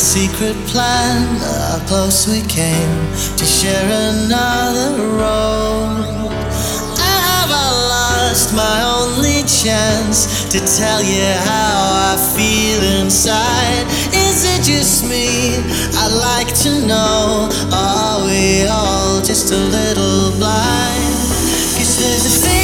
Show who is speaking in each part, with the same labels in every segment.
Speaker 1: secret plan. How close we came to share another road. Have I lost my only chance to tell you how I feel inside? Is it just me? I'd like to know. Are we all just a little blind? Cause there's a thing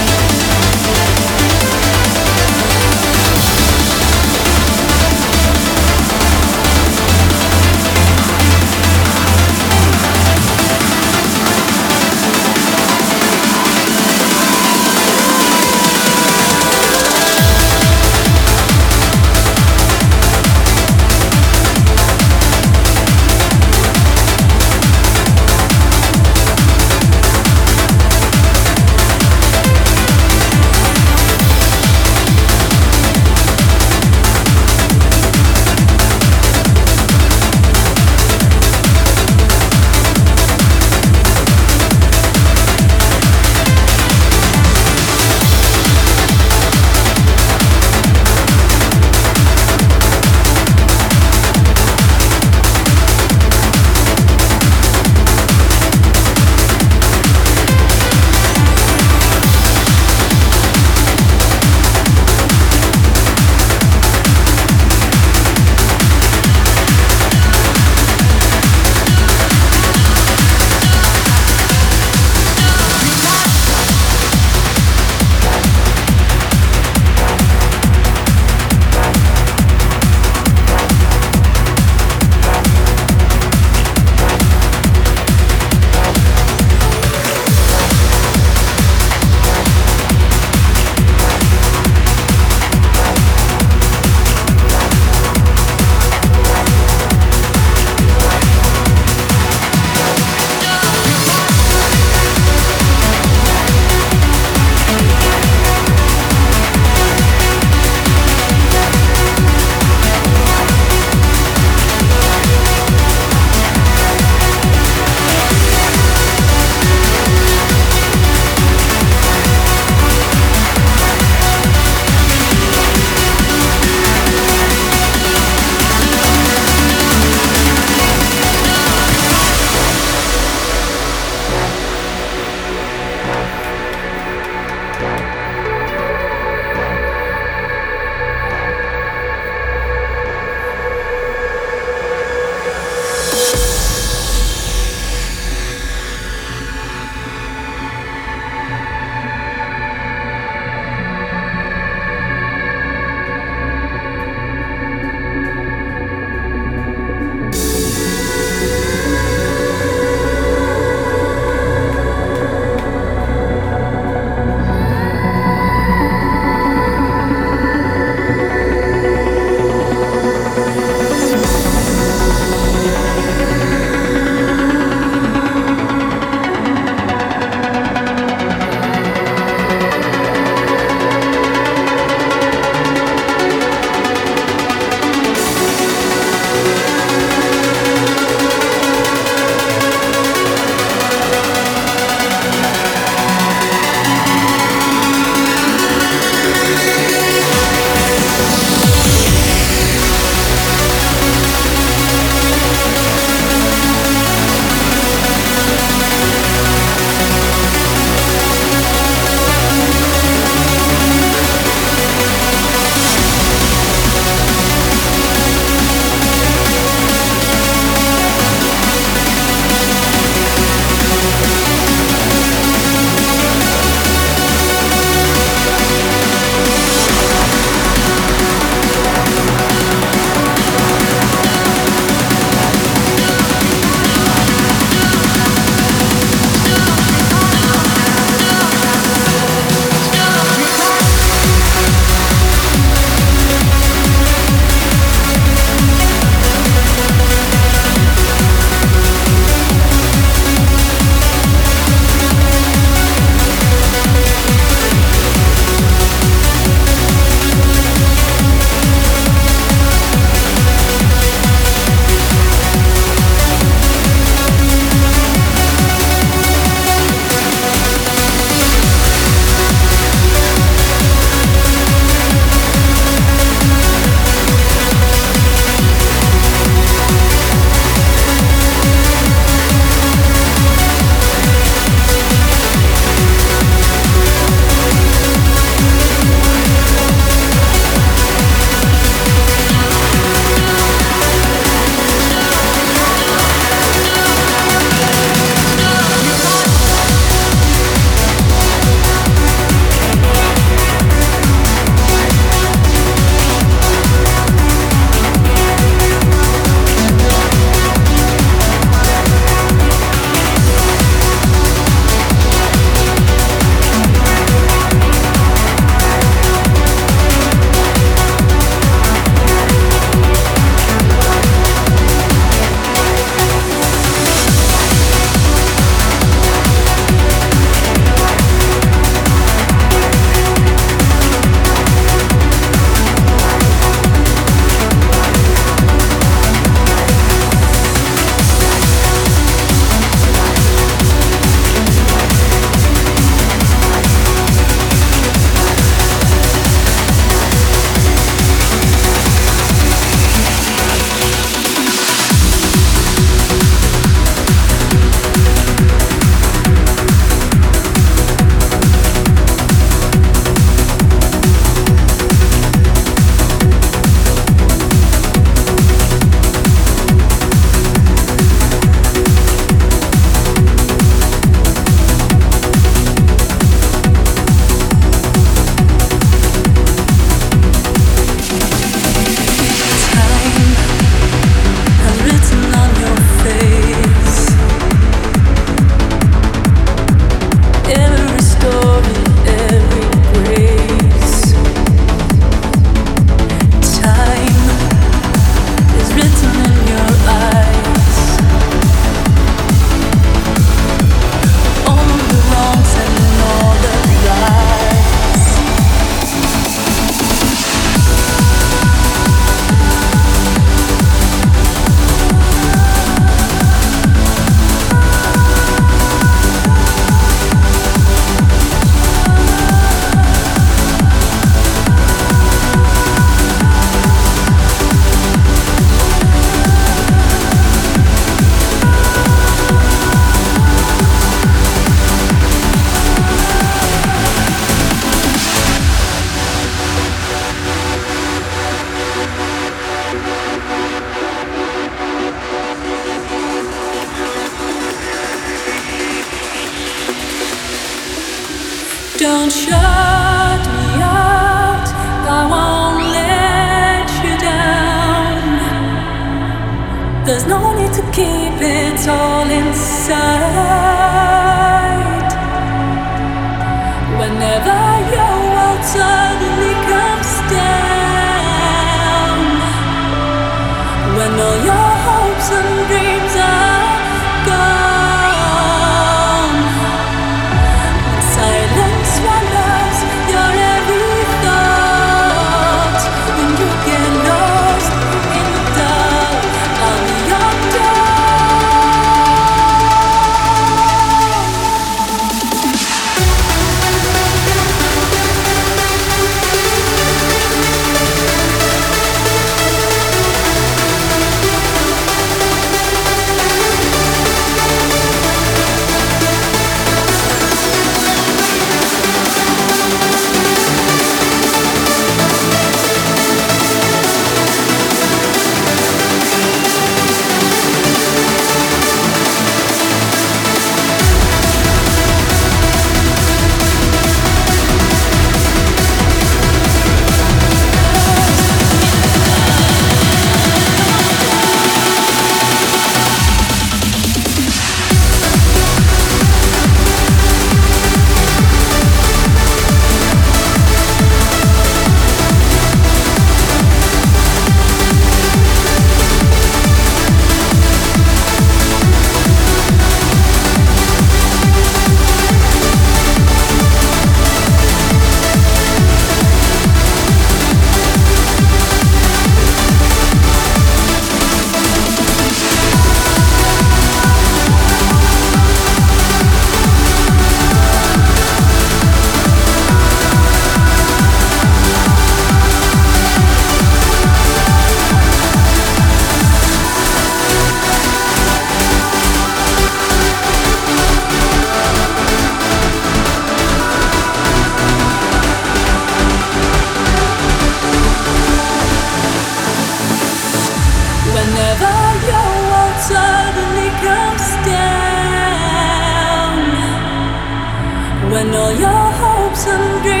Speaker 2: when all your hopes and dreams